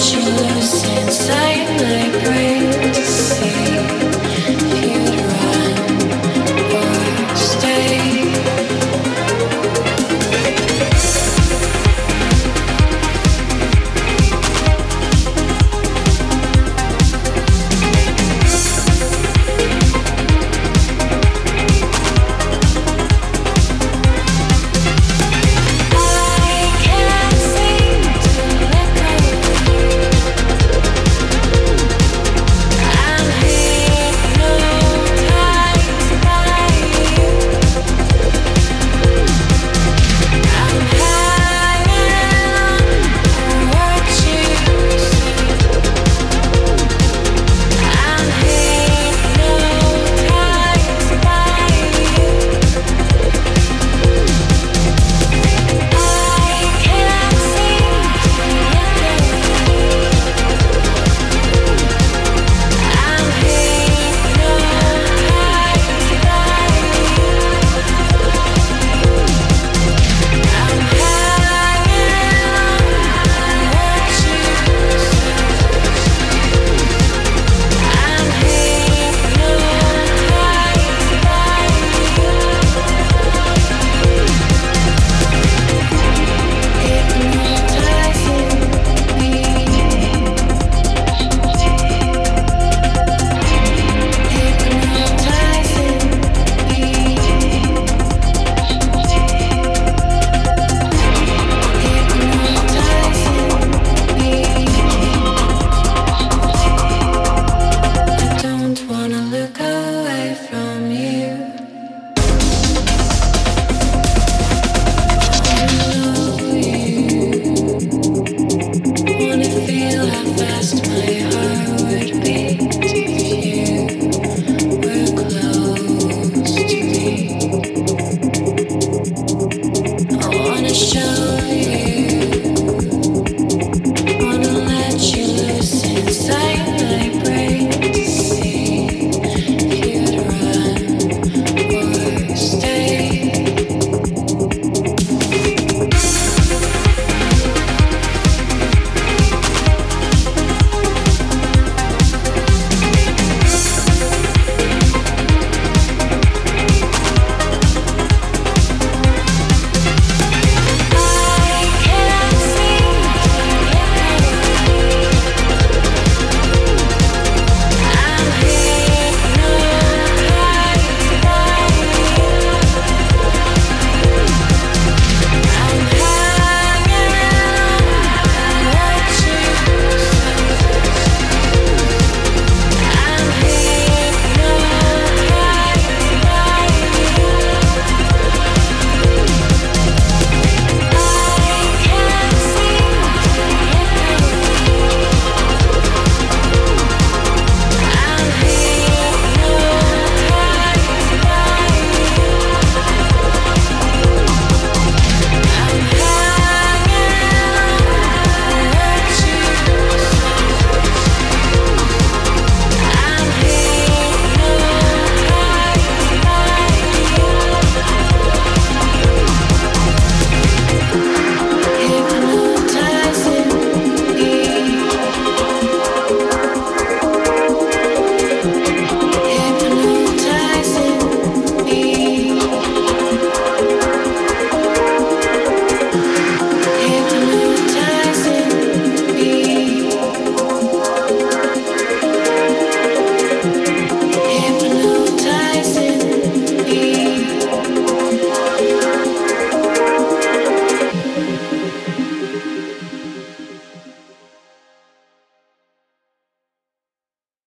Show